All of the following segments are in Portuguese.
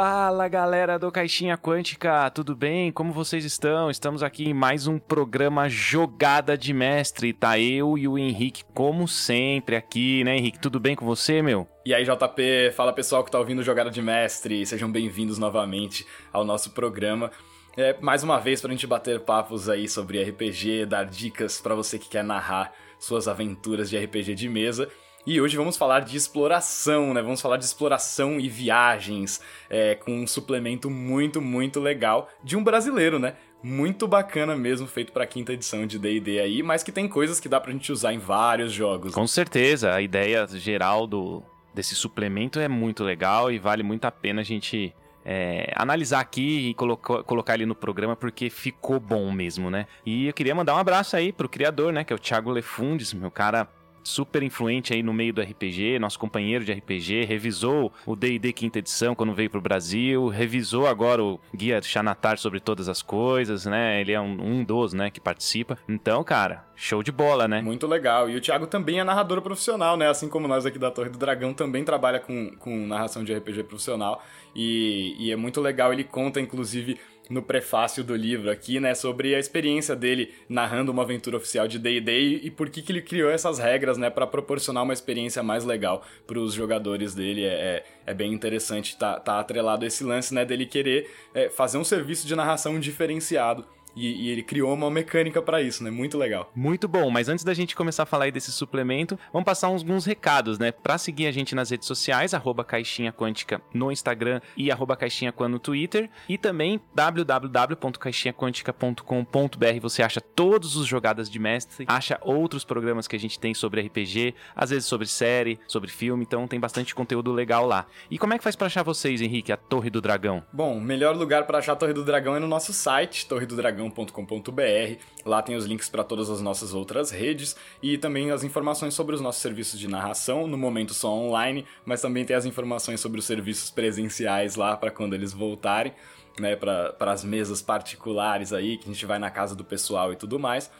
Fala galera do Caixinha Quântica, tudo bem? Como vocês estão? Estamos aqui em mais um programa Jogada de Mestre. Tá eu e o Henrique, como sempre, aqui, né, Henrique? Tudo bem com você, meu? E aí, JP, fala pessoal que tá ouvindo Jogada de Mestre, sejam bem-vindos novamente ao nosso programa. É, mais uma vez pra gente bater papos aí sobre RPG, dar dicas para você que quer narrar suas aventuras de RPG de mesa. E hoje vamos falar de exploração, né? Vamos falar de exploração e viagens, é, com um suplemento muito, muito legal de um brasileiro, né? Muito bacana mesmo, feito para a quinta edição de D&D aí, mas que tem coisas que dá pra gente usar em vários jogos. Com certeza, a ideia geral do, desse suplemento é muito legal e vale muito a pena a gente é, analisar aqui e colocar, colocar ele no programa porque ficou bom mesmo, né? E eu queria mandar um abraço aí pro criador, né? Que é o Thiago Lefundes, meu cara super influente aí no meio do RPG, nosso companheiro de RPG, revisou o D&D quinta edição quando veio pro Brasil, revisou agora o guia Xanatar sobre todas as coisas, né? Ele é um, um dos, né, que participa. Então, cara, show de bola, né? Muito legal. E o Thiago também é narrador profissional, né? Assim como nós aqui da Torre do Dragão também trabalha com, com narração de RPG profissional. E, e é muito legal, ele conta, inclusive, no prefácio do livro aqui, né, sobre a experiência dele narrando uma aventura oficial de D&D e por que, que ele criou essas regras, né, para proporcionar uma experiência mais legal para os jogadores dele. É, é, é, bem interessante tá, tá atrelado esse lance, né, dele querer é, fazer um serviço de narração diferenciado e, e ele criou uma mecânica para isso, né? Muito legal. Muito bom, mas antes da gente começar a falar aí desse suplemento, vamos passar alguns recados, né? Pra seguir a gente nas redes sociais, arroba Caixinha Quântica no Instagram e arroba Caixinha no Twitter. E também www.caixinhaquântica.com.br você acha todos os jogadas de mestre, acha outros programas que a gente tem sobre RPG, às vezes sobre série, sobre filme, então tem bastante conteúdo legal lá. E como é que faz para achar vocês, Henrique, a Torre do Dragão? Bom, o melhor lugar para achar a Torre do Dragão é no nosso site, torredodragão dragão.com.br. Lá tem os links para todas as nossas outras redes e também as informações sobre os nossos serviços de narração, no momento só online, mas também tem as informações sobre os serviços presenciais lá para quando eles voltarem, né, para as mesas particulares aí, que a gente vai na casa do pessoal e tudo mais.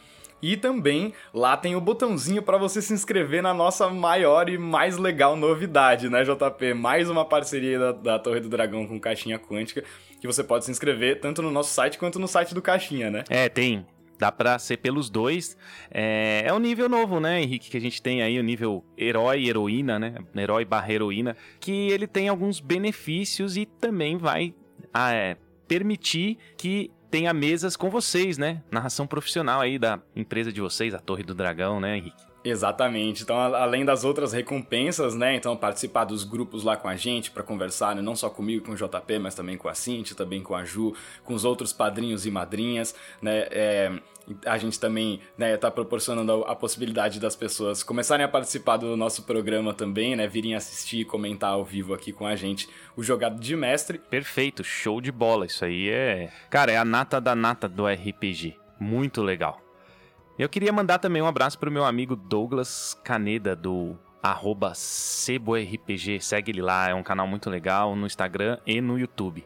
E também lá tem o botãozinho para você se inscrever na nossa maior e mais legal novidade, né, JP? Mais uma parceria da, da Torre do Dragão com Caixinha Quântica que você pode se inscrever tanto no nosso site quanto no site do Caixinha, né? É, tem. Dá pra ser pelos dois. É, é um nível novo, né, Henrique? Que a gente tem aí o nível herói heroína, né? Herói barra heroína. Que ele tem alguns benefícios e também vai ah, é, permitir que tenha mesas com vocês, né? Narração profissional aí da empresa de vocês, a Torre do Dragão, né, Henrique? Exatamente. Então, além das outras recompensas, né? Então, participar dos grupos lá com a gente para conversar, né? não só comigo, com o JP, mas também com a Cintia, também com a Ju, com os outros padrinhos e madrinhas, né? É, a gente também né, tá proporcionando a, possibilidade das pessoas começarem a participar do nosso programa também, né? Virem assistir e comentar ao vivo aqui com a gente o jogado de mestre. Perfeito, show de bola. Isso aí é. Cara, é a nata da nata do RPG. Muito legal. Eu queria mandar também um abraço pro meu amigo Douglas Caneda, do arroba SeboRPG. Segue ele lá, é um canal muito legal no Instagram e no YouTube.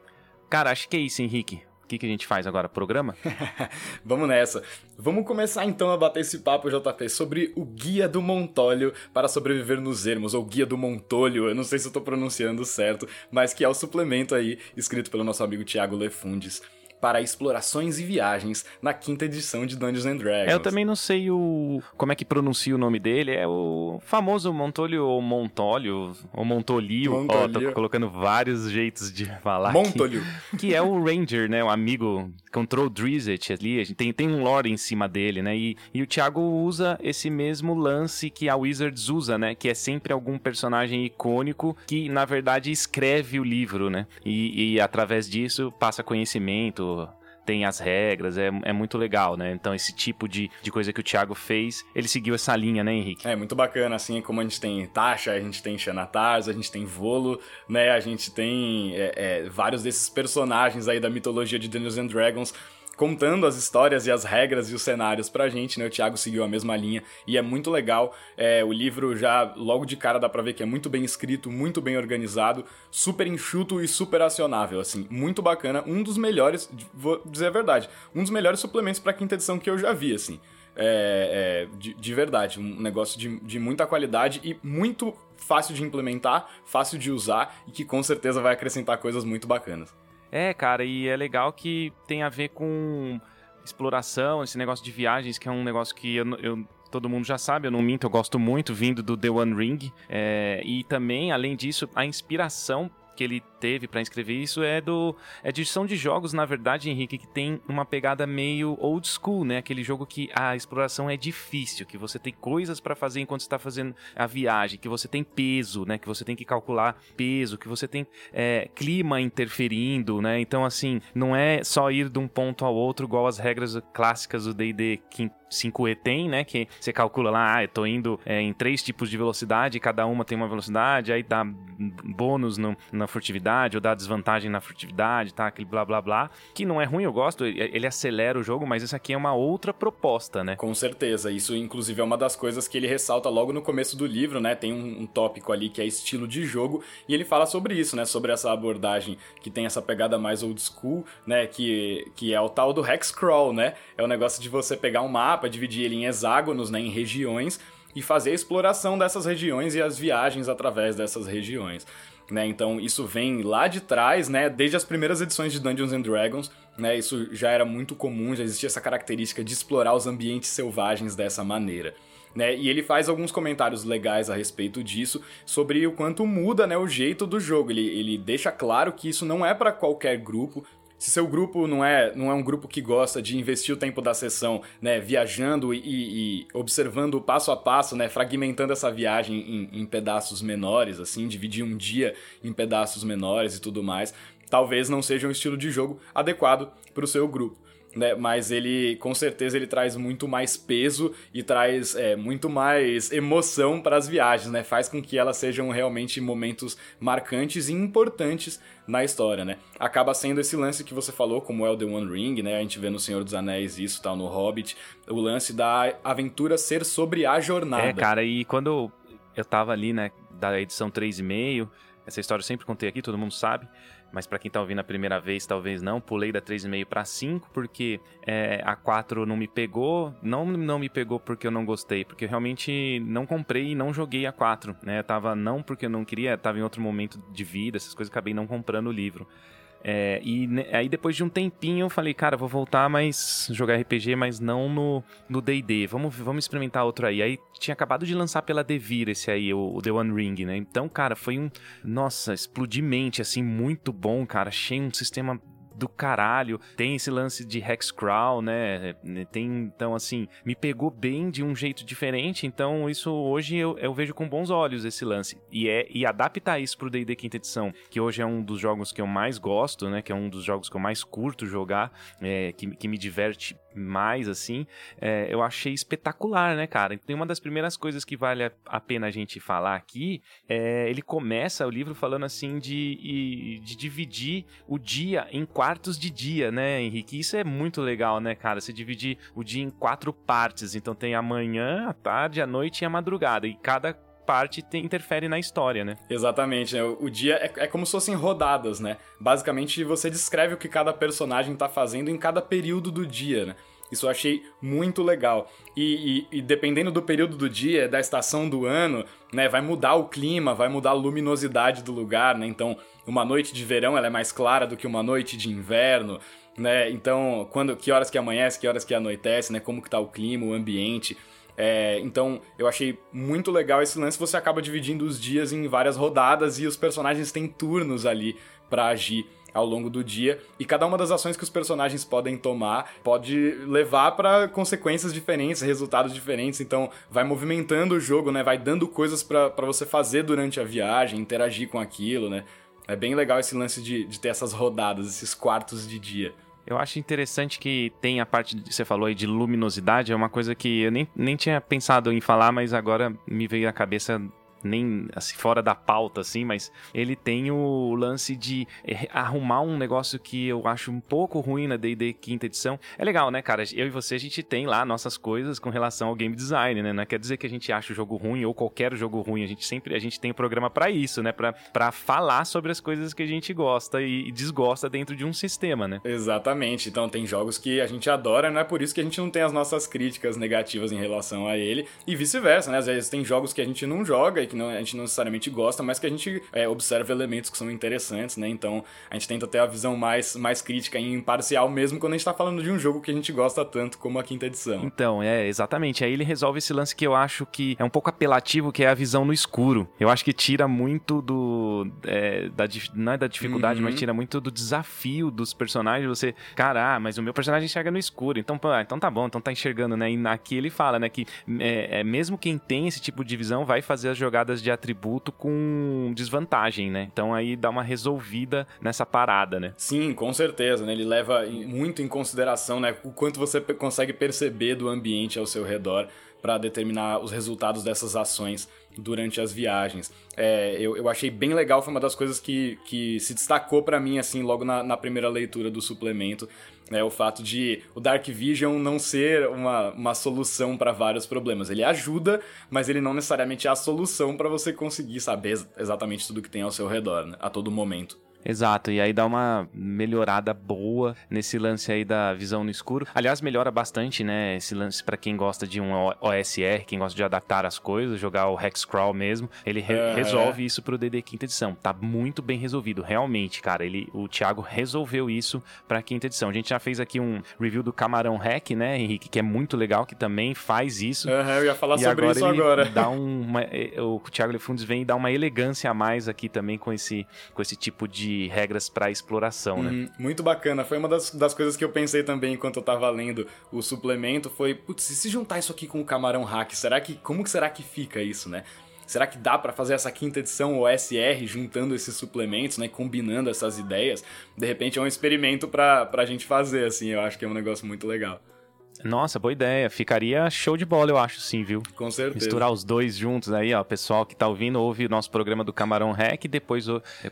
Cara, acho que é isso, Henrique. Que, que a gente faz agora? Programa? Vamos nessa. Vamos começar então a bater esse papo, JP, sobre o Guia do Montolho para Sobreviver nos Ermos, ou Guia do Montolho, eu não sei se eu tô pronunciando certo, mas que é o suplemento aí, escrito pelo nosso amigo Thiago Lefundes para explorações e viagens na quinta edição de Dungeons and Dragons. É, eu também não sei o como é que pronuncia o nome dele, é o famoso Montolio ou Montolio, ou Montolio, ó, oh, tô colocando vários jeitos de falar Montolio. Que, que, é o Ranger, né, o amigo Control Drizzt ali, a gente tem, tem um lore em cima dele, né, e, e o Thiago usa esse mesmo lance que a Wizards usa, né, que é sempre algum personagem icônico que, na verdade, escreve o livro, né, e, e através disso passa conhecimento, tem as regras, é, é muito legal, né? Então, esse tipo de, de coisa que o Thiago fez, ele seguiu essa linha, né, Henrique? É, muito bacana, assim, como a gente tem Tasha, a gente tem Xanatars, a gente tem Volo, né? A gente tem é, é, vários desses personagens aí da mitologia de Dungeons and Dragons contando as histórias e as regras e os cenários pra gente, né? O Thiago seguiu a mesma linha e é muito legal. É, o livro já, logo de cara, dá pra ver que é muito bem escrito, muito bem organizado, super enxuto e super acionável, assim. Muito bacana. Um dos melhores, vou dizer a verdade, um dos melhores suplementos pra quinta edição que eu já vi, assim. é, é, de, de, verdade, um negócio de, de muita qualidade e muito fácil de implementar, fácil de usar e que com certeza vai acrescentar coisas muito bacanas. É, cara, e é legal que tem a ver com exploração, esse negócio de viagens, que é um negócio que eu, eu todo mundo já sabe, eu não minto, eu gosto muito, vindo do The One Ring. É, e também, além disso, a inspiração que ele teve para escrever isso é do é de edição de jogos, na verdade, Henrique, que tem uma pegada meio old school, né? Aquele jogo que a exploração é difícil, que você tem coisas para fazer enquanto está fazendo a viagem, que você tem peso, né? Que você tem que calcular peso, que você tem é, clima interferindo, né? Então, assim, não é só ir de um ponto ao outro igual as regras clássicas do D&D 5E tem, né? Que você calcula lá, ah, eu tô indo é, em três tipos de velocidade, cada uma tem uma velocidade, aí dá bônus no, na furtividade ou dá desvantagem na furtividade, tá? Aquele blá blá blá. Que não é ruim, eu gosto, ele acelera o jogo, mas isso aqui é uma outra proposta, né? Com certeza. Isso, inclusive, é uma das coisas que ele ressalta logo no começo do livro, né? Tem um, um tópico ali que é estilo de jogo, e ele fala sobre isso, né? Sobre essa abordagem que tem essa pegada mais old school, né? Que, que é o tal do hexcrawl, né? É o negócio de você pegar um mapa, dividir ele em hexágonos, né? Em regiões, e fazer a exploração dessas regiões e as viagens através dessas regiões. Né? Então isso vem lá de trás, né? Desde as primeiras edições de Dungeons and Dragons, né? Isso já era muito comum, já existia essa característica de explorar os ambientes selvagens dessa maneira. Né? E ele faz alguns comentários legais a respeito disso, sobre o quanto muda né, o jeito do jogo. Ele, ele deixa claro que isso não é para qualquer grupo, se seu grupo não é, não é um grupo que gosta de investir o tempo da sessão, né, viajando e, e observando passo a passo, né, fragmentando essa viagem em, em pedaços menores, assim, dividir um dia em pedaços menores e tudo mais, talvez não seja um estilo de jogo adequado para o seu grupo né? Mas ele, com certeza, ele traz muito mais peso e traz é, muito mais emoção para as viagens, né? Faz com que elas sejam realmente momentos marcantes e importantes na história, né? Acaba sendo esse lance que você falou, como é o The One Ring, né? A gente vê no Senhor dos Anéis isso, tal, no Hobbit, o lance da aventura ser sobre a jornada. É, cara, e quando eu tava ali, né, da edição 3,5, essa história eu sempre contei aqui, todo mundo sabe mas para quem tá ouvindo a primeira vez, talvez não. Pulei da 3,5 para 5 porque é, a 4 não me pegou. Não, não me pegou porque eu não gostei, porque eu realmente não comprei e não joguei a 4, né? Eu tava não porque eu não queria, tava em outro momento de vida, essas coisas, acabei não comprando o livro. É, e aí depois de um tempinho eu falei, cara, vou voltar, mas jogar RPG, mas não no D&D. Vamos, vamos experimentar outro aí. Aí tinha acabado de lançar pela Devir esse aí, o, o The One Ring, né? Então, cara, foi um, nossa, explodimente assim, muito bom, cara. Achei um sistema do caralho. Tem esse lance de Hexcrawl, né? Tem, então, assim, me pegou bem de um jeito diferente. Então, isso hoje eu, eu vejo com bons olhos esse lance. E, é, e adaptar isso pro D&D quinta edição, que hoje é um dos jogos que eu mais gosto, né? Que é um dos jogos que eu mais curto jogar, é, que, que me diverte mais, assim, é, eu achei espetacular, né, cara? Tem uma das primeiras coisas que vale a pena a gente falar aqui, é, ele começa o livro falando assim de, de dividir o dia em quartos de dia, né, Henrique? Isso é muito legal, né, cara? Você dividir o dia em quatro partes, então tem a manhã, a tarde, a noite e a madrugada, e cada parte te, interfere na história, né? Exatamente, né? O, dia é, é, como se fossem rodadas, né? Basicamente, você descreve o que cada personagem tá fazendo em cada período do dia, né? Isso eu achei muito legal. E, e, e, dependendo do período do dia, da estação do ano, né, vai mudar o clima, vai mudar a luminosidade do lugar, né? Então, uma noite de verão ela é mais clara do que uma noite de inverno, né? Então, quando, que horas que amanhece, que horas que anoitece, né? Como que tá o clima, o ambiente. É, então, eu achei muito legal esse lance. Você acaba dividindo os dias em várias rodadas e os personagens têm turnos ali para agir ao longo do dia e cada uma das ações que os personagens podem tomar pode levar para consequências diferentes, resultados diferentes. Então, vai movimentando o jogo, né? Vai dando coisas para você fazer durante a viagem, interagir com aquilo, né? É bem legal esse lance de, de ter essas rodadas, esses quartos de dia. Eu acho interessante que tem a parte que você falou aí de luminosidade, é uma coisa que eu nem, nem tinha pensado em falar, mas agora me veio à cabeça nem assim, fora da pauta, assim, mas ele tem o lance de é, arrumar um negócio que eu acho um pouco ruim na D&D quinta edição. É legal, né, cara? Eu e você, a gente tem lá nossas coisas com relação ao game design, né? Não quer dizer que a gente acha o jogo ruim ou qualquer jogo ruim. A gente sempre, a gente tem um programa para isso, né? Pra falar sobre as coisas que a gente gosta e, e desgosta dentro de um sistema, né? Exatamente. Então tem jogos que a gente adora, não é por isso que a gente não tem as nossas críticas negativas em relação a ele e vice-versa, né? Às vezes tem jogos que a gente não joga e que não, a gente não necessariamente gosta, mas que a gente é, observa elementos que são interessantes, né? Então a gente tenta ter a visão mais, mais crítica e imparcial mesmo quando a gente tá falando de um jogo que a gente gosta tanto como a quinta edição. Então, é, exatamente. Aí ele resolve esse lance que eu acho que é um pouco apelativo, que é a visão no escuro. Eu acho que tira muito do. É, da, não é da dificuldade, uhum. mas tira muito do desafio dos personagens. Você, cara, ah, mas o meu personagem enxerga no escuro. Então, pô, então tá bom, então tá enxergando, né? E aqui ele fala, né, que é, é, mesmo quem tem esse tipo de visão vai fazer as jogadas de atributo com desvantagem, né? Então aí dá uma resolvida nessa parada, né? Sim, com certeza, né? Ele leva muito em consideração, né, o quanto você consegue perceber do ambiente ao seu redor para determinar os resultados dessas ações durante as viagens. É, eu, eu achei bem legal, foi uma das coisas que, que se destacou para mim, assim, logo na, na primeira leitura do suplemento, né, o fato de o Dark Vision não ser uma, uma solução para vários problemas. Ele ajuda, mas ele não necessariamente é a solução para você conseguir saber exatamente tudo que tem ao seu redor, né, a todo momento. Exato, e aí dá uma melhorada boa nesse lance aí da visão no escuro. Aliás, melhora bastante, né, esse lance para quem gosta de um OSR, quem gosta de adaptar as coisas, jogar o Hexcrawl mesmo, ele re é. resolve isso pro DD quinta edição. Tá muito bem resolvido, realmente, cara. Ele, o Thiago resolveu isso pra quinta edição. A gente já fez aqui um review do Camarão Hack, né, Henrique, que é muito legal, que também faz isso. Uhum, eu ia falar e sobre agora isso agora. Dá uma, o Thiago Lefundes vem e dá uma elegância a mais aqui também com esse, com esse tipo de regras para exploração, né? Uhum, muito bacana. Foi uma das, das coisas que eu pensei também enquanto eu tava lendo o suplemento. Foi, putz, se juntar isso aqui com o Camarão Hack, será que. Como que será que fica isso, né? Será que dá para fazer essa quinta edição OSR juntando esses suplementos, né, combinando essas ideias? De repente é um experimento pra, pra gente fazer, assim, eu acho que é um negócio muito legal. Nossa, boa ideia. Ficaria show de bola, eu acho, sim, viu? Com certeza. Misturar os dois juntos aí, ó. Pessoal que tá ouvindo, ouve o nosso programa do Camarão Rec, depois,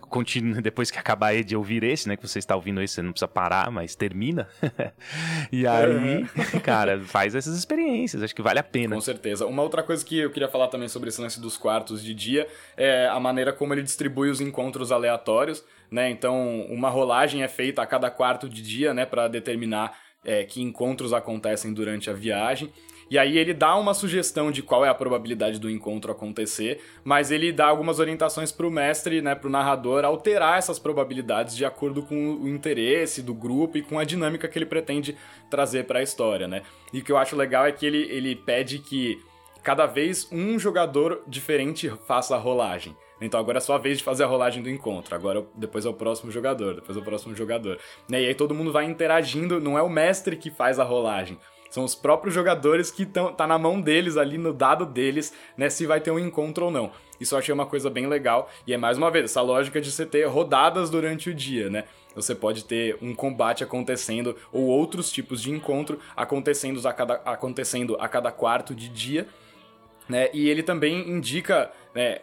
continue, depois que acabar de ouvir esse, né? Que você está ouvindo esse, você não precisa parar, mas termina. e aí, cara, faz essas experiências. Acho que vale a pena. Com certeza. Uma outra coisa que eu queria falar também sobre esse lance dos quartos de dia é a maneira como ele distribui os encontros aleatórios, né? Então, uma rolagem é feita a cada quarto de dia, né? Para determinar é, que encontros acontecem durante a viagem. E aí ele dá uma sugestão de qual é a probabilidade do encontro acontecer, mas ele dá algumas orientações para o mestre, né, para o narrador, alterar essas probabilidades de acordo com o interesse do grupo e com a dinâmica que ele pretende trazer para a história, né? E o que eu acho legal é que ele, ele pede que cada vez um jogador diferente faça a rolagem. Então agora é só a vez de fazer a rolagem do encontro. Agora depois é o próximo jogador, depois é o próximo jogador. E aí todo mundo vai interagindo, não é o mestre que faz a rolagem. São os próprios jogadores que estão tá na mão deles ali no dado deles, né, se vai ter um encontro ou não. Isso eu achei uma coisa bem legal e é mais uma vez essa lógica de você ter rodadas durante o dia, né? Você pode ter um combate acontecendo ou outros tipos de encontro acontecendo a cada, acontecendo a cada quarto de dia, né? E ele também indica né,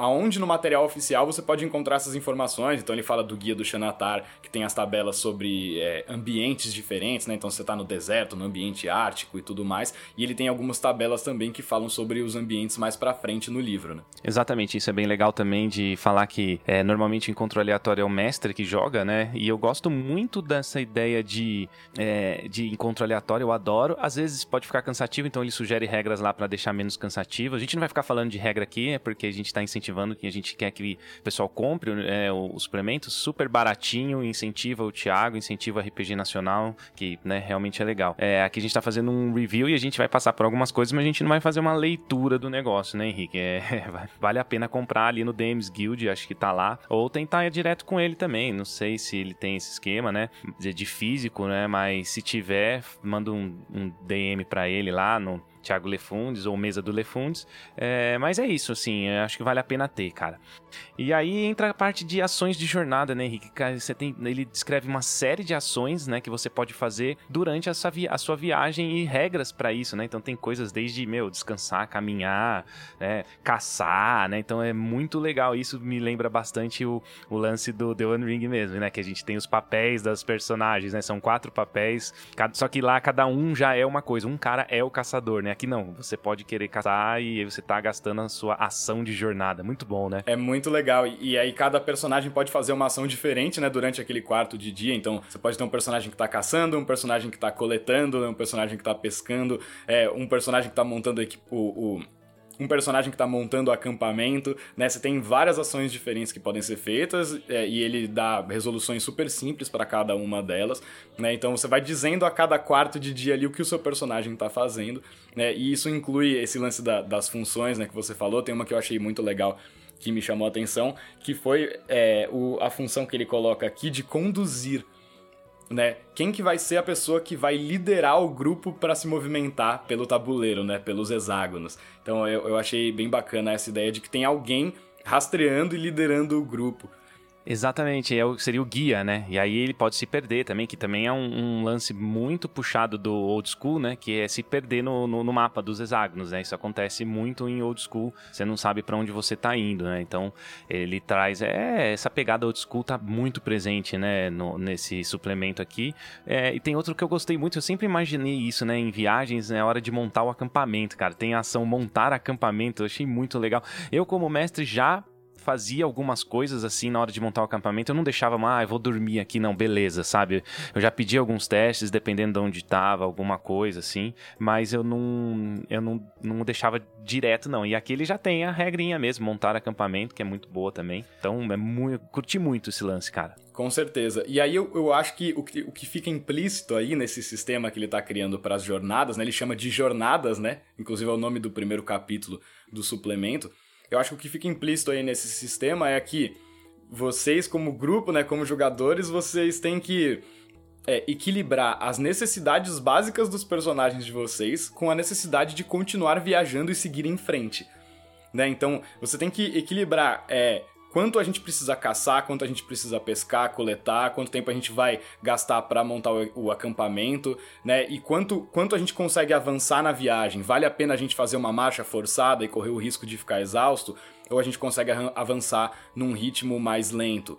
aonde no material oficial você pode encontrar essas informações. Então ele fala do guia do Xanatar, que tem as tabelas sobre é, ambientes diferentes, né? Então você está no deserto, no ambiente ártico e tudo mais. E ele tem algumas tabelas também que falam sobre os ambientes mais para frente no livro, né? Exatamente, isso é bem legal também de falar que é, normalmente encontro aleatório é o mestre que joga, né? E eu gosto muito dessa ideia de, é, de encontro aleatório, eu adoro. Às vezes pode ficar cansativo, então ele sugere regras lá para deixar menos cansativo. A gente não vai ficar falando de regra aqui, é porque a gente está incentivando incentivando que a gente quer que o pessoal compre é, o, o suplemento, super baratinho, incentiva o Thiago, incentiva a RPG Nacional, que né, realmente é legal. É, aqui a gente está fazendo um review e a gente vai passar por algumas coisas, mas a gente não vai fazer uma leitura do negócio, né, Henrique? É, vale a pena comprar ali no DMs Guild, acho que tá lá, ou tentar ir direto com ele também. Não sei se ele tem esse esquema, né, de físico, né, mas se tiver, manda um, um DM para ele lá no Thiago Lefundes ou Mesa do Lefundes. É, mas é isso, assim, acho que vale a pena ter, cara. E aí entra a parte de ações de jornada, né, Henrique? Você tem, ele descreve uma série de ações, né, que você pode fazer durante a sua, a sua viagem e regras para isso, né? Então tem coisas desde, meu, descansar, caminhar, né, caçar, né? Então é muito legal. Isso me lembra bastante o, o lance do The One Ring mesmo, né? Que a gente tem os papéis das personagens, né? São quatro papéis, só que lá cada um já é uma coisa. Um cara é o caçador, né? Aqui não, você pode querer caçar e você tá gastando a sua ação de jornada. Muito bom, né? É muito legal. E, aí cada personagem pode fazer uma ação diferente, né? Durante aquele quarto de dia. Então você pode ter um personagem que tá caçando, um personagem que tá coletando, um personagem que tá pescando, é, um personagem que tá montando o, o um personagem que está montando o acampamento, né? Você tem várias ações diferentes que podem ser feitas é, e ele dá resoluções super simples para cada uma delas, né? Então você vai dizendo a cada quarto de dia ali o que o seu personagem está fazendo, né? E isso inclui esse lance da, das funções, né? Que você falou. Tem uma que eu achei muito legal que me chamou a atenção, que foi é, o, a função que ele coloca aqui de conduzir né? Quem que vai ser a pessoa que vai liderar o grupo para se movimentar pelo tabuleiro, né? Pelos hexágonos. Então eu, eu achei bem bacana essa ideia de que tem alguém rastreando e liderando o grupo. Exatamente, é seria o guia, né? E aí ele pode se perder também, que também é um, um lance muito puxado do old school, né? Que é se perder no, no, no, mapa dos hexágonos, né? Isso acontece muito em old school, você não sabe para onde você tá indo, né? Então ele traz, é, essa pegada old school tá muito presente, né? No, nesse suplemento aqui. É, e tem outro que eu gostei muito, eu sempre imaginei isso, né? Em viagens, na né? hora de montar o acampamento, cara. Tem a ação montar acampamento, eu achei muito legal. Eu, como mestre, já fazia algumas coisas assim na hora de montar o acampamento. Eu não deixava, ah, eu vou dormir aqui, não, beleza, sabe? Eu já pedi alguns testes, dependendo de onde tava, alguma coisa assim, mas eu não, eu não, não deixava direto, não. E aqui ele já tem a regrinha mesmo, montar acampamento, que é muito boa também. Então, é muito, curti muito esse lance, cara. Com certeza. E aí eu, eu acho que o, que o que fica implícito aí nesse sistema que ele está criando para as jornadas, né? Ele chama de jornadas, né? Inclusive é o nome do primeiro capítulo do suplemento eu acho que o que fica implícito aí nesse sistema é que vocês, como grupo, né, como jogadores, vocês têm que é, equilibrar as necessidades básicas dos personagens de vocês com a necessidade de continuar viajando e seguir em frente. Né? Então, você tem que equilibrar é, quanto a gente precisa caçar, quanto a gente precisa pescar, coletar, quanto tempo a gente vai gastar para montar o, acampamento, né? E quanto, quanto a gente consegue avançar na viagem. Vale a pena a gente fazer uma marcha forçada e correr o risco de ficar exausto? Ou a gente consegue avançar num ritmo mais lento?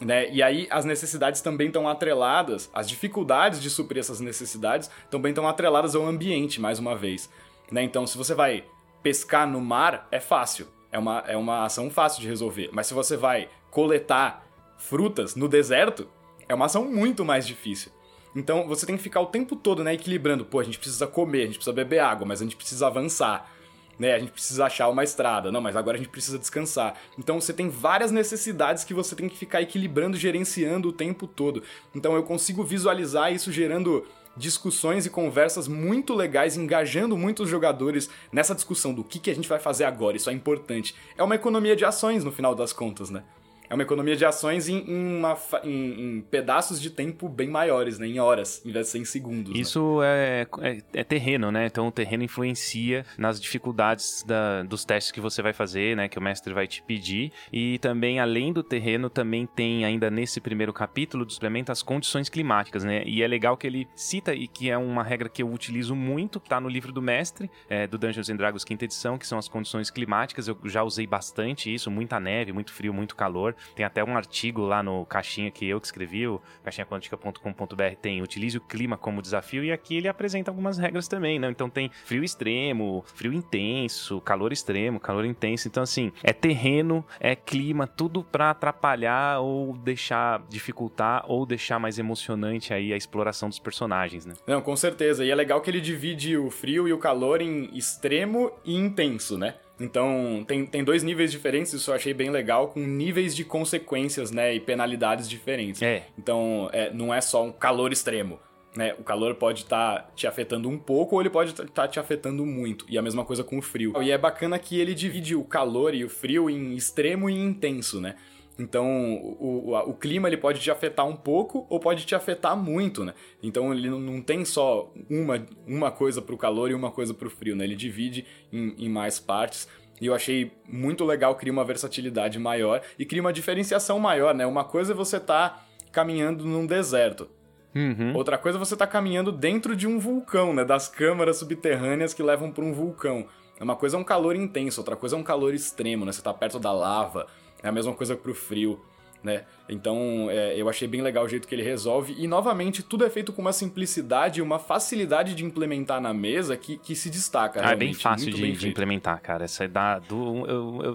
Né? E aí as necessidades também estão atreladas, as dificuldades de suprir essas necessidades também estão atreladas ao ambiente, mais uma vez. Né? Então, se você vai pescar no mar, é fácil é uma, é uma ação fácil de resolver. Mas se você vai coletar frutas no deserto, é uma ação muito mais difícil. Então você tem que ficar o tempo todo, né, equilibrando. Pô, a gente precisa comer, a gente precisa beber água, mas a gente precisa avançar. Né, a gente precisa achar uma estrada. Não, mas agora a gente precisa descansar. Então você tem várias necessidades que você tem que ficar equilibrando, gerenciando o tempo todo. Então eu consigo visualizar isso gerando discussões e conversas muito legais, engajando muitos jogadores nessa discussão do que, que a gente vai fazer agora, isso é importante. É uma economia de ações no final das contas, né? É uma economia de ações em, em, uma, em, em, pedaços de tempo bem maiores, né? Em horas, em vez de ser em segundos. Né? Isso né? é, é, é, terreno, né? Então o terreno influencia nas dificuldades da, dos testes que você vai fazer, né? Que o mestre vai te pedir. E também, além do terreno, também tem ainda nesse primeiro capítulo do suplemento as condições climáticas, né? E é legal que ele cita, e que é uma regra que eu utilizo muito, tá no livro do mestre, é, do Dungeons Dragons quinta edição, que são as condições climáticas. Eu já usei bastante isso, muita neve, muito frio, muito calor. Tem até um artigo lá no Caixinha que eu que escrevi, o caixinhaquântica.com.br tem utilize o clima como desafio e aqui ele apresenta algumas regras também, né? Então tem frio extremo, frio intenso, calor extremo, calor intenso. Então assim, é terreno, é clima, tudo para atrapalhar ou deixar dificultar ou deixar mais emocionante aí a exploração dos personagens, né? Não, com certeza. E é legal que ele divide o frio e o calor em extremo e intenso, né? Então, tem, tem dois níveis diferentes, isso eu achei bem legal, com níveis de consequências, né, e penalidades diferentes. É. Então, é, não é só um calor extremo. Né, o calor pode estar tá te afetando um pouco ou ele pode estar tá te afetando muito. E a mesma coisa com o frio. E é bacana que ele divide o calor e o frio em extremo e intenso, né? Então, o, o, o, clima ele pode te afetar um pouco ou pode te afetar muito, né? Então, ele não tem só uma, uma coisa para o calor e uma coisa para o frio, né? Ele divide em, em mais partes. E eu achei muito legal, cria uma versatilidade maior e cria uma diferenciação maior, né? Uma coisa é você tá caminhando num deserto. Uhum. Outra coisa é você tá caminhando dentro de um vulcão, né? Das câmaras subterrâneas que levam para um vulcão. Uma coisa é um calor intenso, outra coisa é um calor extremo, né? Você tá perto da lava. É a mesma coisa pro frio, né? Então, é, eu achei bem legal o jeito que ele resolve. E, novamente, tudo é feito com uma simplicidade e uma facilidade de implementar na mesa que, que se destaca. Ah, é bem fácil de, bem de implementar, cara. Essa é da, do,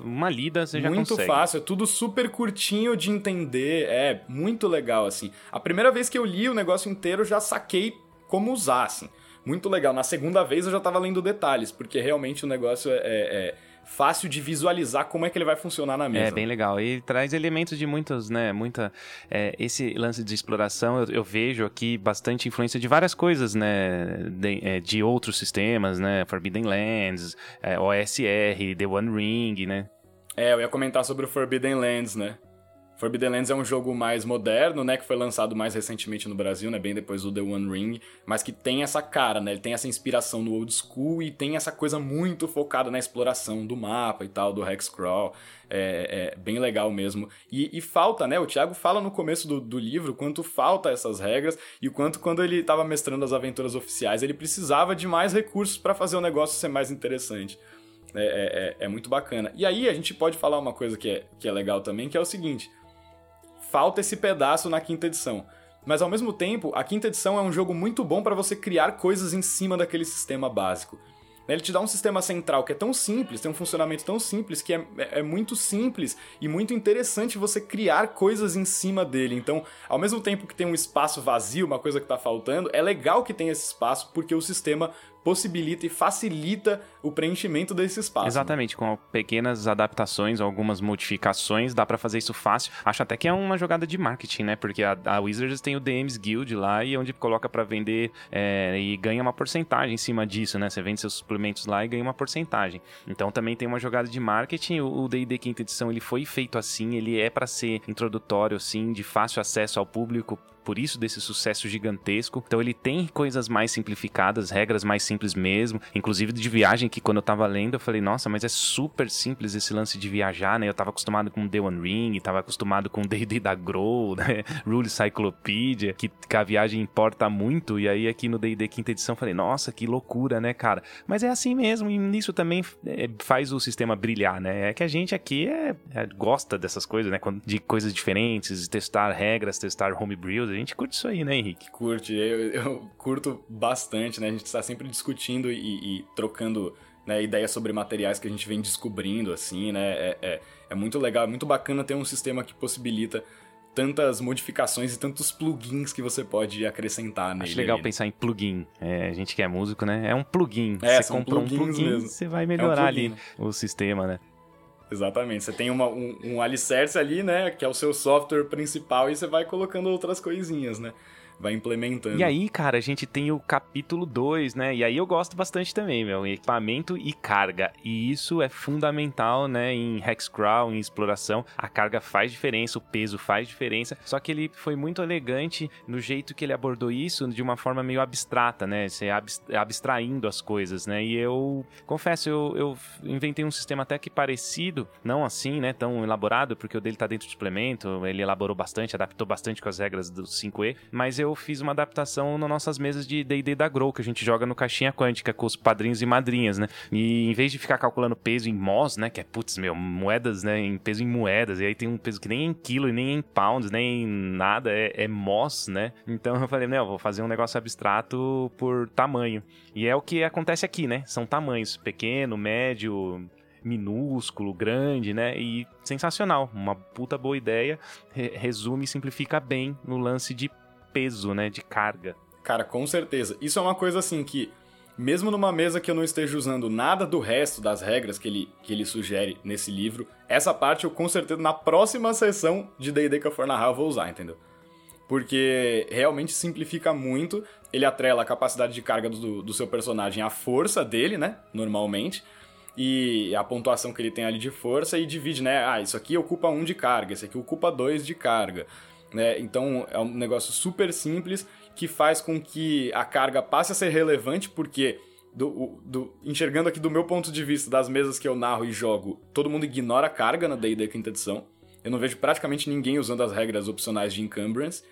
uma lida você já muito consegue. Muito fácil, é tudo super curtinho de entender. É muito legal, assim. A primeira vez que eu li o negócio inteiro, eu já saquei como usar, assim. Muito legal. Na segunda vez eu já tava lendo detalhes, porque realmente o negócio é, é, é fácil de visualizar como é que ele vai funcionar na mesa. É bem legal. E traz elementos de muitos, né? Muita. É, esse lance de exploração, eu, eu, vejo aqui bastante influência de várias coisas, né? De, é, de outros sistemas, né? Forbidden Lands, é, OSR, The One Ring, né? É, eu ia comentar sobre o Forbidden Lands, né? Forbidden Lands é um jogo mais moderno, né, que foi lançado mais recentemente no Brasil, né, bem depois do The One Ring, mas que tem essa cara, né, ele tem essa inspiração no old school e tem essa coisa muito focada na exploração do mapa e tal, do hexcrawl, é, é bem legal mesmo. E, e, falta, né, o Thiago fala no começo do, do livro quanto falta essas regras e o quanto quando ele estava mestrando as aventuras oficiais, ele precisava de mais recursos para fazer o negócio ser mais interessante. É, é, é, é, muito bacana. E aí a gente pode falar uma coisa que é, que é legal também, que é o seguinte: falta esse pedaço na quinta edição. Mas ao mesmo tempo, a quinta edição é um jogo muito bom para você criar coisas em cima daquele sistema básico. Ele te dá um sistema central que é tão simples, tem um funcionamento tão simples que é, é, é, muito simples e muito interessante você criar coisas em cima dele. Então, ao mesmo tempo que tem um espaço vazio, uma coisa que está faltando, é legal que tenha esse espaço porque o sistema possibilita e facilita o preenchimento desse espaço. Né? Exatamente, né? com pequenas adaptações, algumas modificações, dá para fazer isso fácil. Acho até que é uma jogada de marketing, né? Porque a, a Wizards tem o DMs Guild lá e é onde coloca para vender é, e ganha uma porcentagem em cima disso, né? Você vende seus suplementos lá e ganha uma porcentagem. Então também tem uma jogada de marketing. O D&D quinta edição ele foi feito assim, ele é para ser introdutório, assim, de fácil acesso ao público por isso desse sucesso gigantesco. Então ele tem coisas mais simplificadas, regras mais simples mesmo, inclusive de viagem que quando eu tava lendo eu falei, nossa, mas é super simples esse lance de viajar, né? Eu tava acostumado com The One Ring, tava acostumado com D&D da Grow, né? Rule Cyclopedia, que, que a viagem importa muito, e aí aqui no D&D quinta edição eu falei, nossa, que loucura, né, cara? Mas é assim mesmo, e nisso também é, faz o sistema brilhar, né? É que a gente aqui é, é, gosta dessas coisas, né? De coisas diferentes, testar regras, testar homebrews, gente curte isso aí, né, Henrique? Curte, eu, eu curto bastante, né? A gente está sempre discutindo e, e trocando né, ideias sobre materiais que a gente vem descobrindo, assim, né? É, é, é muito legal, é muito bacana ter um sistema que possibilita tantas modificações e tantos plugins que você pode acrescentar nele. Acho legal ali. pensar em plugin. É, a gente que é músico, né? É um plugin. É, você comprou um plugin, mesmo. você vai melhorar é um ali o sistema, né? Exatamente. Você tem uma, um, um alicerce ali, né? Que é o seu software principal e você vai colocando outras coisinhas, né? Vai implementando. E aí, cara, a gente tem o capítulo 2, né? E aí eu gosto bastante também, meu, equipamento e carga. E isso é fundamental, né, em Hexcrawl, em exploração. A carga faz diferença, o peso faz diferença. Só que ele foi muito elegante no jeito que ele abordou isso de uma forma meio abstrata, né? Você abstraindo as coisas, né? E eu confesso, eu, eu inventei um sistema até que parecido, não assim, né, tão elaborado, porque o dele tá dentro do suplemento, ele elaborou bastante, adaptou bastante com as regras do 5E, mas eu eu fiz uma adaptação nas nossas mesas de D&D da Grow, que a gente joga no caixinha quântica com os padrinhos e madrinhas, né? E em vez de ficar calculando peso em moss, né? Que é, putz, meu, moedas, né? Em peso em moedas. E aí tem um peso que nem em quilo, nem em pounds, nem em nada. É, é moss, né? Então eu falei, não, vou fazer um negócio abstrato por tamanho. E é o que acontece aqui, né? São tamanhos. Pequeno, médio, minúsculo, grande, né? E sensacional. Uma puta boa ideia. Re resume e simplifica bem no lance de peso, né, de carga. Cara, com certeza. Isso é uma coisa assim que mesmo numa mesa que eu não esteja usando nada do resto das regras que ele, que ele sugere nesse livro, essa parte eu com certeza na próxima sessão de D&D que eu for narrar eu vou usar, entendeu? Porque realmente simplifica muito, ele atrela a capacidade de carga do, do seu personagem à força dele, né, normalmente, e a pontuação que ele tem ali de força e divide, né? Ah, isso aqui ocupa um de carga, esse aqui ocupa dois de carga. Né? Então é um negócio super simples que faz com que a carga passe a ser relevante, porque do, do, enxergando aqui do meu ponto de vista das mesas que eu narro e jogo, todo mundo ignora a carga na D&D quinta edição. Eu não vejo praticamente ninguém usando as regras opcionais de encumbrance.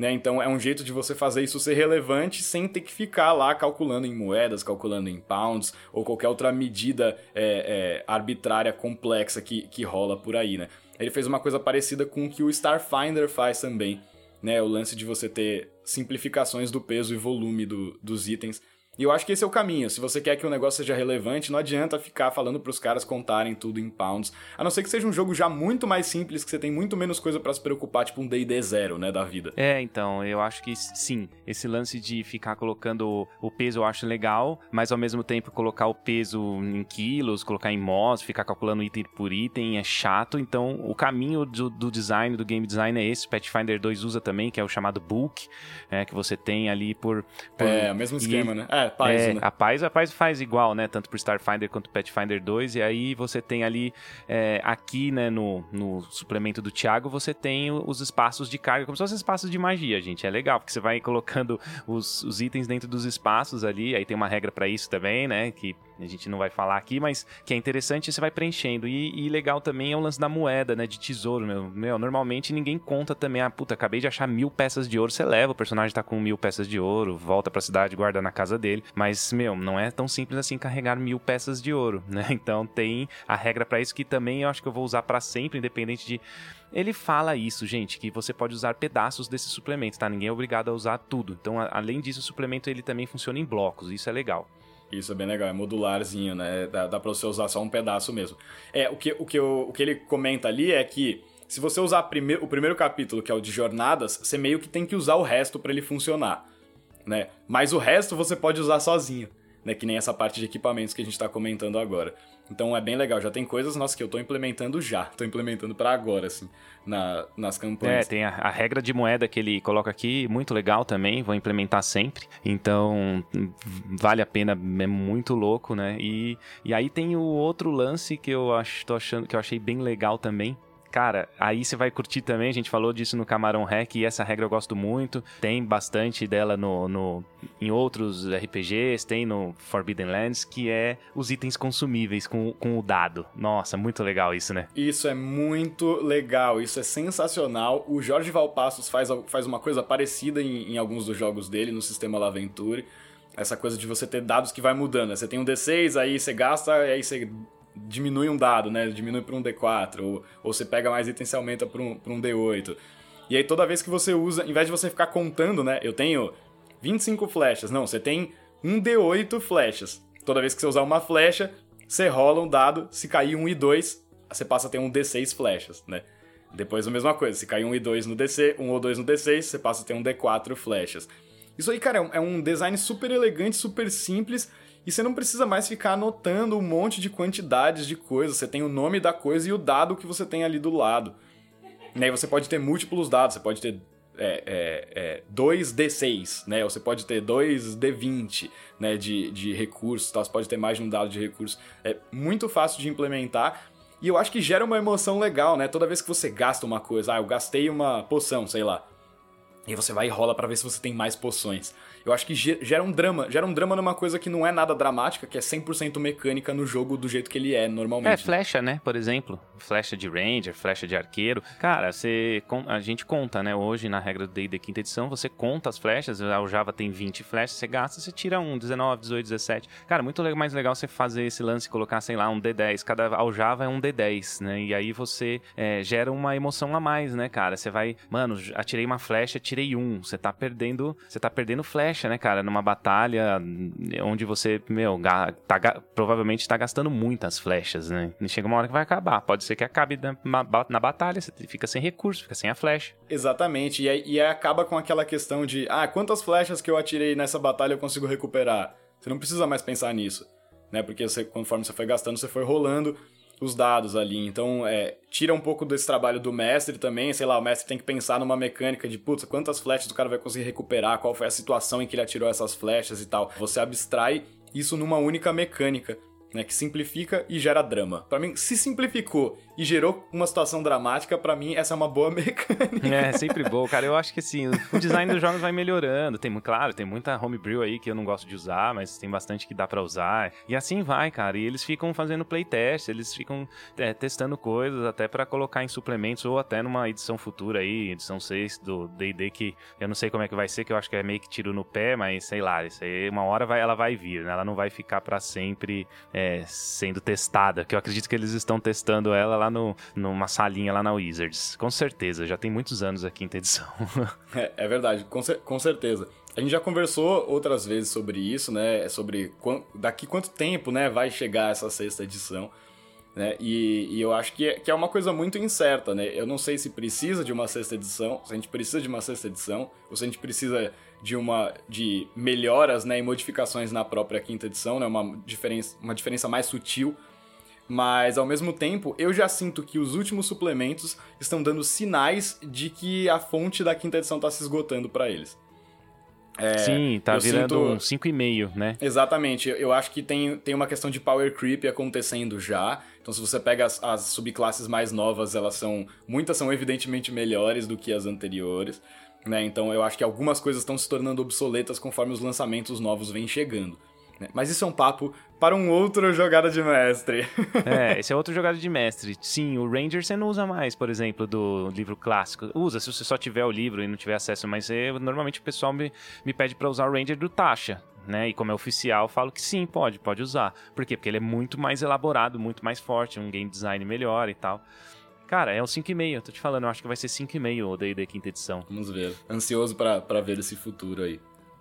Né? Então é um jeito de você fazer isso ser relevante sem ter que ficar lá calculando em moedas, calculando em pounds ou qualquer outra medida é, é, arbitrária complexa que, que rola por aí, né? Ele fez uma coisa parecida com o que o Starfinder faz também, né? O lance de você ter simplificações do peso e volume do, dos itens e eu acho que esse é o caminho. Se você quer que o negócio seja relevante, não adianta ficar falando para os caras contarem tudo em pounds. A não ser que seja um jogo já muito mais simples, que você tem muito menos coisa para se preocupar, tipo um D&D zero, né, da vida. É, então, eu acho que sim. Esse lance de ficar colocando o peso eu acho legal, mas ao mesmo tempo colocar o peso em quilos, colocar em mods, ficar calculando item por item é chato. Então, o caminho do, do design, do game design é esse. O Pathfinder 2 usa também, que é o chamado book, é, que você tem ali por... por... É, o mesmo esquema, e... né? É, Paz, é, né? A Paz, a Paz faz igual, né? Tanto pro Starfinder quanto pro Pathfinder 2. E aí você tem ali, é, aqui, né, no, no suplemento do Thiago, você tem os espaços de carga, como se fossem espaços de magia, gente. É legal, porque você vai colocando os, os itens dentro dos espaços ali. Aí tem uma regra para isso também, né? Que a gente não vai falar aqui, mas que é interessante, você vai preenchendo. E, e, legal também é o lance da moeda, né? De tesouro, meu. meu. Normalmente ninguém conta também, ah, puta, acabei de achar mil peças de ouro, você leva, o personagem tá com mil peças de ouro, volta pra cidade, guarda na casa dele. Mas, meu, não é tão simples assim carregar mil peças de ouro, né? Então tem a regra para isso que também eu acho que eu vou usar para sempre, independente de ele fala isso, gente, que você pode usar pedaços desse suplemento, tá? Ninguém é obrigado a usar tudo. Então, além disso, o suplemento ele também funciona em blocos, isso é legal. Isso é bem legal, é modularzinho, né? Dá, dá pra você usar só um pedaço mesmo. É, o que, o, que eu, o que ele comenta ali é que se você usar prime o primeiro capítulo, que é o de jornadas, você meio que tem que usar o resto para ele funcionar, né? Mas o resto você pode usar sozinho, né? Que nem essa parte de equipamentos que a gente tá comentando agora. Então é bem legal, já tem coisas, nossa, que eu tô implementando já, tô implementando para agora, assim na, nas campanhas. É, tem a, a, regra de moeda que ele coloca aqui, muito legal também, vou implementar sempre. Então, vale a pena, é muito louco, né? E, e aí tem o outro lance que eu acho, tô achando que eu achei bem legal também, Cara, aí você vai curtir também, a gente falou disso no Camarão Hack e essa regra eu gosto muito. Tem bastante dela no, no, em outros RPGs, tem no Forbidden Lands, que é os itens consumíveis com, com o dado. Nossa, muito legal isso, né? Isso é muito legal, isso é sensacional. O Jorge Valpassos faz, faz uma coisa parecida em, em alguns dos jogos dele, no sistema Laventure. Essa coisa de você ter dados que vai mudando. Né? Você tem um D6, aí você gasta, aí você diminui um dado, né? Diminui para um D4, ou, ou você pega mais itens e aumenta para um, um D8. E aí toda vez que você usa, em vez de você ficar contando, né? Eu tenho 25 flechas. Não, você tem um D8 flechas. Toda vez que você usar uma flecha, você rola um dado. Se cair um e 2, você passa a ter um D6 flechas, né? Depois a mesma coisa. Se cair um e 2 no DC, um ou dois no D6, você passa a ter um D4 flechas. Isso aí, cara, é um é design super elegante, super simples e você não precisa mais ficar anotando um monte de quantidades de coisas. Você tem o nome da coisa e o dado que você tem ali do lado. E aí você pode ter múltiplos dados. Você pode ter é, é, é, 2D6, né? Ou você pode ter 2D20 né? de, de recursos. Tá? Você pode ter mais de um dado de recursos. É muito fácil de implementar. E eu acho que gera uma emoção legal, né? Toda vez que você gasta uma coisa, ah, eu gastei uma poção, sei lá. E você vai e rola para ver se você tem mais poções. Eu acho que gera um drama. Gera um drama numa coisa que não é nada dramática, que é 100% mecânica no jogo do jeito que ele é normalmente. É, flecha, né? Por exemplo. Flecha de ranger, flecha de arqueiro. Cara, você, a gente conta, né? Hoje, na regra do D&D quinta edição, você conta as flechas. O Java tem 20 flechas, você gasta, você tira um, 19, 18, 17. Cara, muito mais legal você fazer esse lance, colocar, sei lá, um D10. Cada aljava é um D10, né? E aí você é, gera uma emoção a mais, né, cara? Você vai, mano, atirei uma flecha, tirei um. Você tá perdendo, você tá perdendo flecha flecha, né, cara? Numa batalha onde você, meu, tá, provavelmente tá gastando muitas flechas, né? E chega uma hora que vai acabar. Pode ser que acabe na, na batalha, você fica sem recurso, fica sem a flecha. Exatamente. E aí, e aí acaba com aquela questão de, ah, quantas flechas que eu atirei nessa batalha eu consigo recuperar? Você não precisa mais pensar nisso, né? Porque você, conforme você foi gastando, você foi rolando os dados ali. Então, é, tira um pouco desse trabalho do mestre também. Sei lá, o mestre tem que pensar numa mecânica de, putz, quantas flechas o cara vai conseguir recuperar, qual foi a situação em que ele atirou essas flechas e tal. Você abstrai isso numa única mecânica. né, que simplifica e gera drama. Para mim, se simplificou e gerou uma situação dramática, para mim essa é uma boa mecânica. É, sempre bom, cara. Eu acho que assim, o design dos jogos vai melhorando. Tem, claro, tem muita homebrew aí que eu não gosto de usar, mas tem bastante que dá para usar. E assim vai, cara. E eles ficam fazendo playtest, eles ficam é, testando coisas até para colocar em suplementos ou até numa edição futura aí, edição 6 do D&D que eu não sei como é que vai ser, que eu acho que é meio que tiro no pé, mas sei lá, isso aí uma hora vai, ela vai vir, né? Ela não vai ficar para sempre é, sendo testada, que eu acredito que eles estão testando ela lá no, numa salinha lá na Wizards. Com certeza, já tem muitos anos a quinta edição. é, é verdade, com, com certeza. A gente já conversou outras vezes sobre isso, né? Sobre daqui quanto tempo, né, vai chegar essa sexta edição. Né? E, e, eu acho que é, que é uma coisa muito incerta, né? Eu não sei se precisa de uma sexta edição, se a gente precisa de uma sexta edição, ou se a gente precisa de uma de melhoras, né, e modificações na própria quinta edição, né? Uma diferença, uma diferença mais sutil. Mas ao mesmo tempo, eu já sinto que os últimos suplementos estão dando sinais de que a fonte da quinta edição está se esgotando para eles. É, Sim, tá virando sinto... um 5,5, né? Exatamente. Eu acho que tem, tem uma questão de power creep acontecendo já. Então, se você pega as, as subclasses mais novas, elas são. Muitas são evidentemente melhores do que as anteriores. Né? Então, eu acho que algumas coisas estão se tornando obsoletas conforme os lançamentos novos vêm chegando. Né? Mas isso é um papo para um outro jogada de mestre. é, esse é outro jogada de mestre. Sim, o Ranger você não usa mais, por exemplo, do livro clássico. Usa se você só tiver o livro e não tiver acesso, mas eu, normalmente o pessoal me, me pede para usar o Ranger do Tasha. Né? E como é oficial, eu falo que sim, pode, pode usar. Por quê? Porque ele é muito mais elaborado, muito mais forte, um game design melhor e tal. Cara, é um 5,5, tô te falando, eu acho que vai ser 5,5 o D&D quinta edição. Vamos ver. Ansioso para ver esse futuro aí.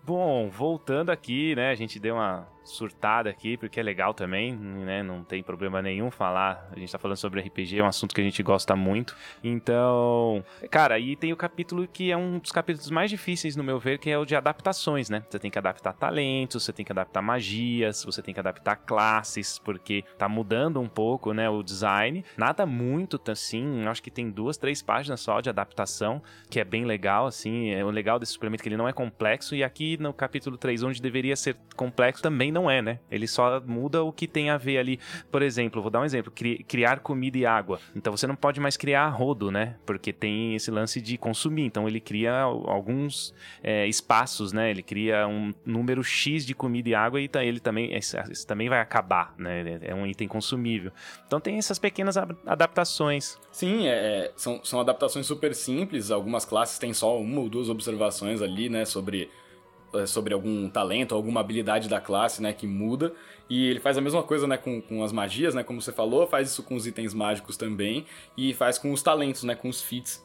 Bom, voltando aqui, né? A gente deu uma surtada aqui, porque é legal também, né? Não tem problema nenhum falar. A gente tá falando sobre RPG, é um assunto que a gente gosta muito. Então, cara, aí tem o capítulo que é um dos capítulos mais difíceis, no meu ver, que é o de adaptações, né? Você tem que adaptar talentos, você tem que adaptar magias, você tem que adaptar classes, porque tá mudando um pouco, né? O design. Nada muito assim, acho que tem duas, três páginas só de adaptação, que é bem legal, assim. É o legal desse suplemento que ele não é complexo, e aqui no capítulo 3, onde deveria ser complexo, também não é, né? Ele só muda o que tem a ver ali. Por exemplo, vou dar um exemplo: cri criar comida e água. Então você não pode mais criar rodo, né? Porque tem esse lance de consumir. Então ele cria alguns é, espaços, né? Ele cria um número X de comida e água e ele também, esse, também vai acabar, né? É um item consumível. Então tem essas pequenas adaptações. Sim, é, é, são, são adaptações super simples. Algumas classes têm só uma ou duas observações ali, né? Sobre é, sobre algum talento, alguma habilidade da classe, né, que muda. E ele faz a mesma coisa, né, com, com as magias, né, como você falou, faz isso com os itens mágicos também e faz com os talentos, né, com os feats.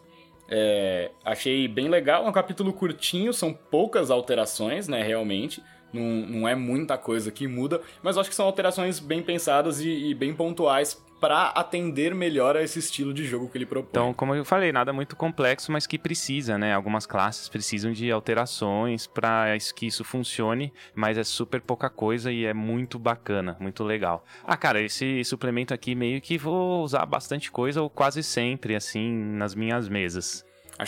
É, achei bem legal, é um capítulo curtinho, são poucas alterações, né, realmente. Não, não é muita coisa que muda, mas acho que são alterações bem pensadas e, e bem pontuais para atender melhor a esse estilo de jogo que ele propõe. Então, como eu falei, nada muito complexo, mas que precisa, né? Algumas classes precisam de alterações para que isso funcione, mas é super pouca coisa e é muito bacana, muito legal. Ah, cara, esse suplemento aqui meio que vou usar bastante coisa ou quase sempre assim nas minhas mesas.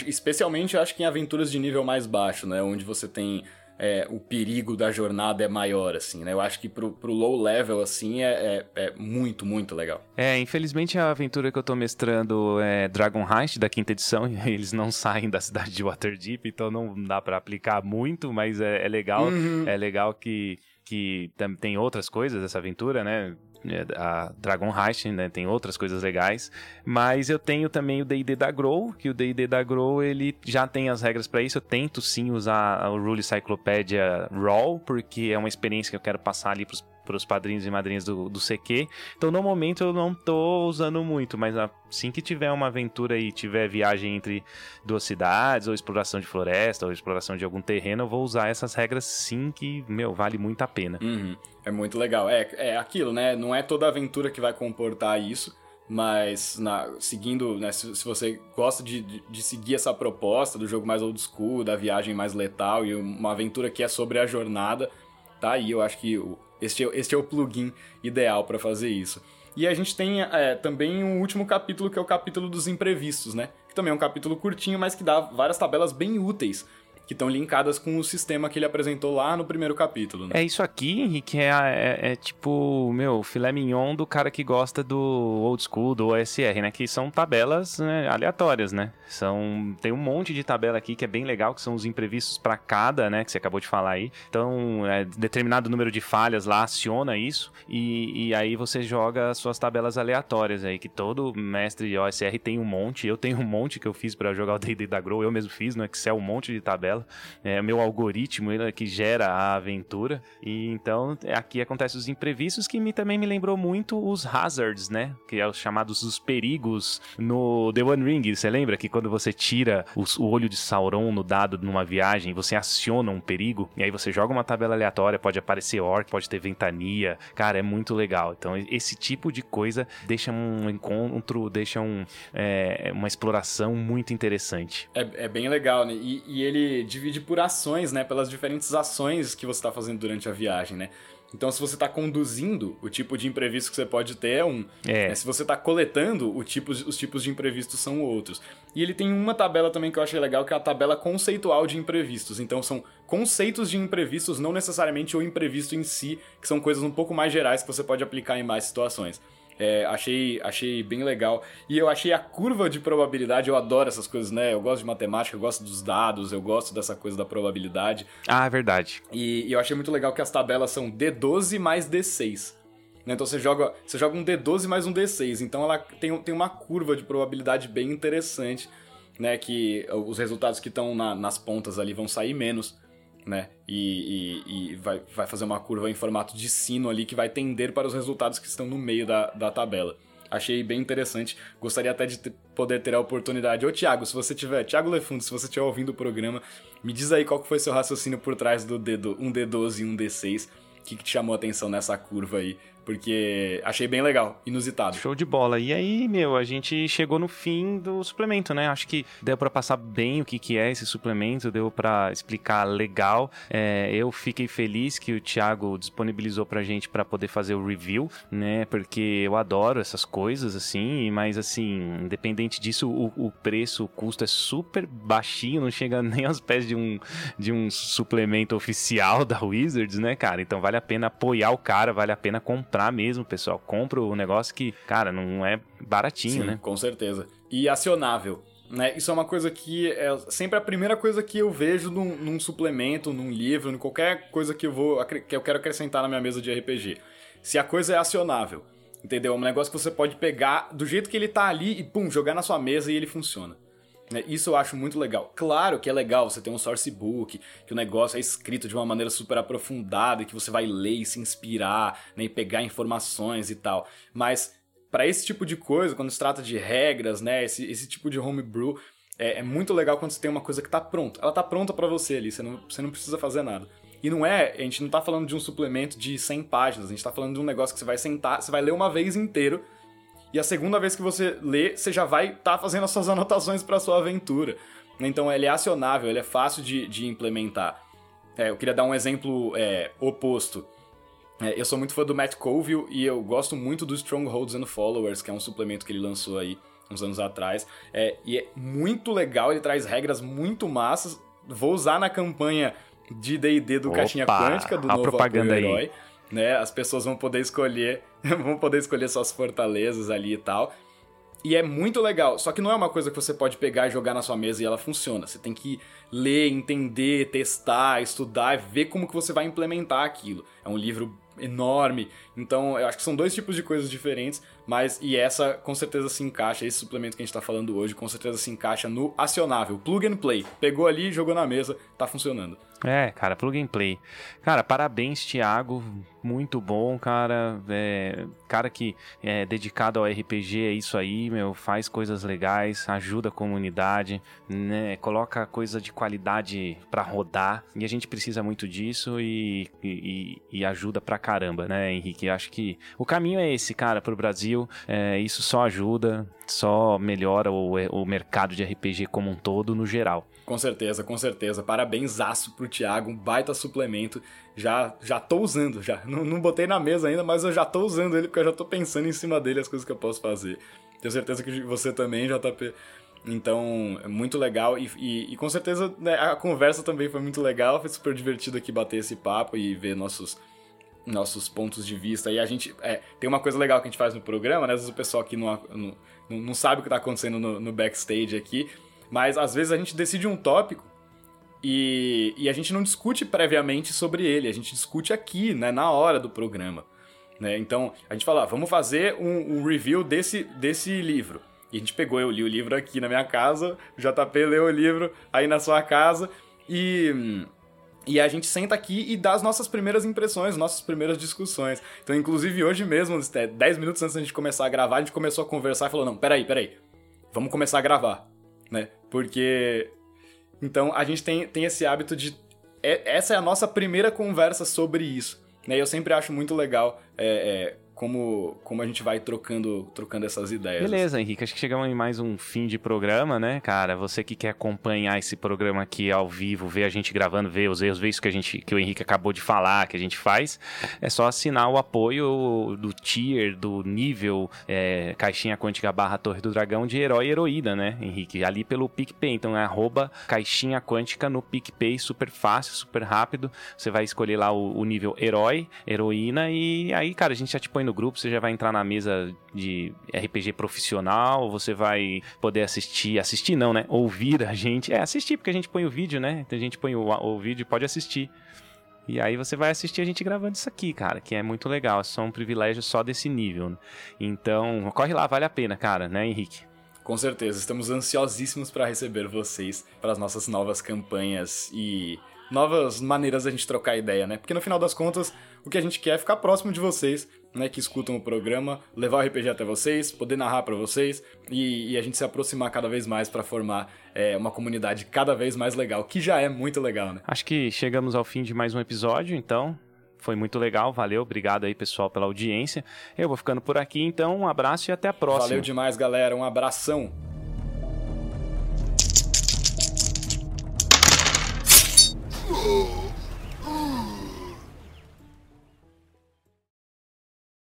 Especialmente acho que em aventuras de nível mais baixo, né, onde você tem é, o perigo da jornada é maior, assim, né? Eu acho que pro, pro low level, assim, é, é, é, muito, muito legal. É, infelizmente a aventura que eu tô mestrando é Dragon Heist, da quinta edição, e eles não saem da cidade de Waterdeep, então não dá para aplicar muito, mas é, é legal, uhum. é legal que que tem outras coisas essa aventura, né? É, a Dragon Heist, né? Tem outras coisas legais. Mas eu tenho também o D&D da Grow, que o D&D da Grow, ele já tem as regras para isso. Eu tento sim usar o Rule Cyclopedia Raw, porque é uma experiência que eu quero passar ali pros para os padrinhos e madrinhas do, do CQ. Então, no momento, eu não tô usando muito, mas assim que tiver uma aventura e tiver viagem entre duas cidades, ou exploração de floresta, ou exploração de algum terreno, eu vou usar essas regras sim que, meu, vale muito a pena. Uhum. É muito legal. É, é aquilo, né? Não é toda aventura que vai comportar isso. Mas na, seguindo, né, se, se, você gosta de, de, de, seguir essa proposta do jogo mais old school, da viagem mais letal e uma aventura que é sobre a jornada, tá aí. Eu acho que o, este, é, este é o plugin ideal para fazer isso. E a gente tem é, também um último capítulo, que é o capítulo dos imprevistos, né? Que também é um capítulo curtinho, mas que dá várias tabelas bem úteis que estão linkadas com o sistema que ele apresentou lá no primeiro capítulo. Né? É isso aqui, Henrique, é, é, é, tipo, meu, filé mignon do cara que gosta do old school, do OSR, né? Que são tabelas né, aleatórias, né? São, tem um monte de tabela aqui que é bem legal, que são os imprevistos para cada, né? Que você acabou de falar aí. Então, é, determinado número de falhas lá aciona isso e, e aí você joga suas tabelas aleatórias aí, que todo mestre de OSR tem um monte. Eu tenho um monte que eu fiz para jogar o D&D da Grow, eu mesmo fiz no Excel um monte de tabela dela. É meu algoritmo ele, que gera a aventura. E então aqui acontecem os imprevistos que me, também me lembrou muito os hazards, né? Que é os chamados os perigos no The One Ring. Você lembra que quando você tira os, o olho de Sauron no dado numa viagem, você aciona um perigo e aí você joga uma tabela aleatória, pode aparecer orc, pode ter ventania. Cara, é muito legal. Então esse tipo de coisa deixa um encontro, deixa um, é, uma exploração muito interessante. É, é bem legal, né? E, e ele divide por ações, né? Pelas diferentes ações que você está fazendo durante a viagem, né? Então, se você está conduzindo, o tipo de imprevisto que você pode ter é um. É. Né? Se você está coletando, o tipo, os tipos de imprevistos são outros. E ele tem uma tabela também que eu achei legal, que é a tabela conceitual de imprevistos. Então, são conceitos de imprevistos, não necessariamente o imprevisto em si, que são coisas um pouco mais gerais que você pode aplicar em mais situações. É, achei, achei bem legal. E eu achei a curva de probabilidade, eu adoro essas coisas, né? Eu gosto de matemática, eu gosto dos dados, eu gosto dessa coisa da probabilidade. Ah, é verdade. E, e eu achei muito legal que as tabelas são D12 mais D6. Né? Então você joga, você joga um D12 mais um D6. Então ela tem, tem uma curva de probabilidade bem interessante, né? Que os resultados que estão na, nas pontas ali vão sair menos né? E, e, e, vai, vai fazer uma curva em formato de sino ali que vai tender para os resultados que estão no meio da, da tabela. Achei bem interessante. Gostaria até de ter, poder ter a oportunidade. Ô, Thiago, se você tiver. Thiago Lefundo, se você estiver ouvindo o programa, me diz aí qual que foi seu raciocínio por trás do dedo, um D12 e um D6. O que, que te chamou a atenção nessa curva aí? Porque achei bem legal, inusitado. Show de bola. E aí, meu, a gente chegou no fim do suplemento, né? Acho que deu para passar bem o que, que é esse suplemento, deu para explicar legal. É, eu fiquei feliz que o Thiago disponibilizou pra gente para poder fazer o review, né? Porque eu adoro essas coisas, assim, mas assim, independente disso, o, o preço, o custo é super baixinho, não chega nem aos pés de um, de um suplemento oficial da Wizards, né, cara? Então vale a pena apoiar o cara, vale a pena comprar comprar mesmo, pessoal. Compra o negócio que, cara, não é baratinho, Sim, né? Com certeza. E acionável. Né? Isso é uma coisa que é sempre a primeira coisa que eu vejo num, num suplemento, num livro, em qualquer coisa que eu vou que eu quero acrescentar na minha mesa de RPG. Se a coisa é acionável, entendeu? É um negócio que você pode pegar do jeito que ele tá ali e pum, jogar na sua mesa e ele funciona. Né? Isso eu acho muito legal. Claro que é legal você ter um source book, que o negócio é escrito de uma maneira super aprofundada e que você vai ler e se inspirar, né, e pegar informações e tal. Mas para esse tipo de coisa, quando se trata de regras, né, esse, esse tipo de homebrew, é, é muito legal quando você tem uma coisa que tá pronta. Ela tá pronta para você ali, você não, você não precisa fazer nada. E não é, a gente não tá falando de um suplemento de 100 páginas, a gente tá falando de um negócio que você vai sentar, você vai ler uma vez inteiro e a segunda vez que você lê, você já vai estar tá fazendo as suas anotações para sua aventura. Então ele é acionável, ele é fácil de, de implementar. É, eu queria dar um exemplo é, oposto. É, eu sou muito fã do Matt Colville e eu gosto muito do Strongholds and Followers, que é um suplemento que ele lançou aí uns anos atrás. É, e é muito legal, ele traz regras muito massas. Vou usar na campanha de D&D do Opa, Caixinha Quântica, do novo propaganda herói. Aí né? As pessoas vão poder escolher, vão poder escolher suas fortalezas ali e tal. E é muito legal, só que não é uma coisa que você pode pegar e jogar na sua mesa e ela funciona. Você tem que ler, entender, testar, estudar, ver como que você vai implementar aquilo. É um livro enorme, então eu acho que são dois tipos de coisas diferentes, mas e essa com certeza se encaixa, esse suplemento que a gente tá falando hoje, com certeza se encaixa no acionável, plug and play. Pegou ali, jogou na mesa, tá funcionando. É, cara, plug and play. Cara, parabéns, Thiago. Muito bom, cara. É, cara que é dedicado ao RPG, é isso aí, meu. Faz coisas legais, ajuda a comunidade, né? Coloca coisa de qualidade para rodar. E a gente precisa muito disso e, e, e, ajuda pra caramba, né, Henrique? Acho que o caminho é esse, cara, pro Brasil. É, isso só ajuda, só melhora o, o mercado de RPG como um todo, no geral. Com certeza, com certeza. Parabéns aço pro Thiago, um baita suplemento. Já já tô usando, já. Não, não botei na mesa ainda, mas eu já tô usando ele porque eu já tô pensando em cima dele as coisas que eu posso fazer. Tenho certeza que você também, JP. Então, é muito legal e, e, e com certeza né, a conversa também foi muito legal. Foi super divertido aqui bater esse papo e ver nossos, nossos pontos de vista. E a gente. É, tem uma coisa legal que a gente faz no programa, né? Às vezes o pessoal aqui não, não, não sabe o que está acontecendo no, no backstage aqui, mas às vezes a gente decide um tópico e, e, a gente não discute previamente sobre ele, a gente discute aqui, né, na hora do programa. Né? Então, a gente fala, ah, vamos fazer um, um, review desse, desse livro. E a gente pegou, eu li o livro aqui na minha casa, o JP leu o livro aí na sua casa, e, e a gente senta aqui e dá as nossas primeiras impressões, nossas primeiras discussões. Então, inclusive, hoje mesmo, 10 minutos antes da gente começar a gravar, a gente começou a conversar e falou, não, peraí, peraí, vamos começar a gravar, né? Porque... Então, a gente tem, tem esse hábito de... É, essa é a nossa primeira conversa sobre isso. Né? Eu sempre acho muito legal é, é, como, como a gente vai trocando, trocando essas ideias. Beleza, Henrique. Acho que chegamos em mais um fim de programa, né, cara? Você que quer acompanhar esse programa aqui ao vivo, ver a gente gravando, ver os erros, ver isso que, a gente, que o Henrique acabou de falar, que a gente faz, é só assinar o apoio do tier, do nível é, Caixinha Quântica barra Torre do Dragão de herói e heroína, né, Henrique? Ali pelo PicPay. Então é arroba Caixinha Quântica no PicPay, super fácil, super rápido. Você vai escolher lá o, o nível herói, heroína e aí, cara, a gente já te põe no grupo, você já vai entrar na mesa de RPG profissional, você vai poder assistir, assistir não, né? Ouvir a gente. É, assistir, porque a gente põe o vídeo, né? Então a gente põe o, o vídeo e pode assistir. E aí você vai assistir a gente gravando isso aqui, cara, que é muito legal. É só um privilégio só desse nível. Né? Então, corre lá, vale a pena, cara, né, Henrique? Com certeza, estamos ansiosíssimos para receber vocês para as nossas novas campanhas e novas maneiras da gente trocar ideia, né? Porque no final das contas, o que a gente quer é ficar próximo de vocês, né, que escutam o programa, levar o RPG até vocês, poder narrar para vocês e, e, a gente se aproximar cada vez mais para formar é, uma comunidade cada vez mais legal, que já é muito legal, né? Acho que chegamos ao fim de mais um episódio, então foi muito legal, valeu, obrigado aí pessoal pela audiência. Eu vou ficando por aqui, então um abraço e até a próxima. Valeu demais, galera, um abração.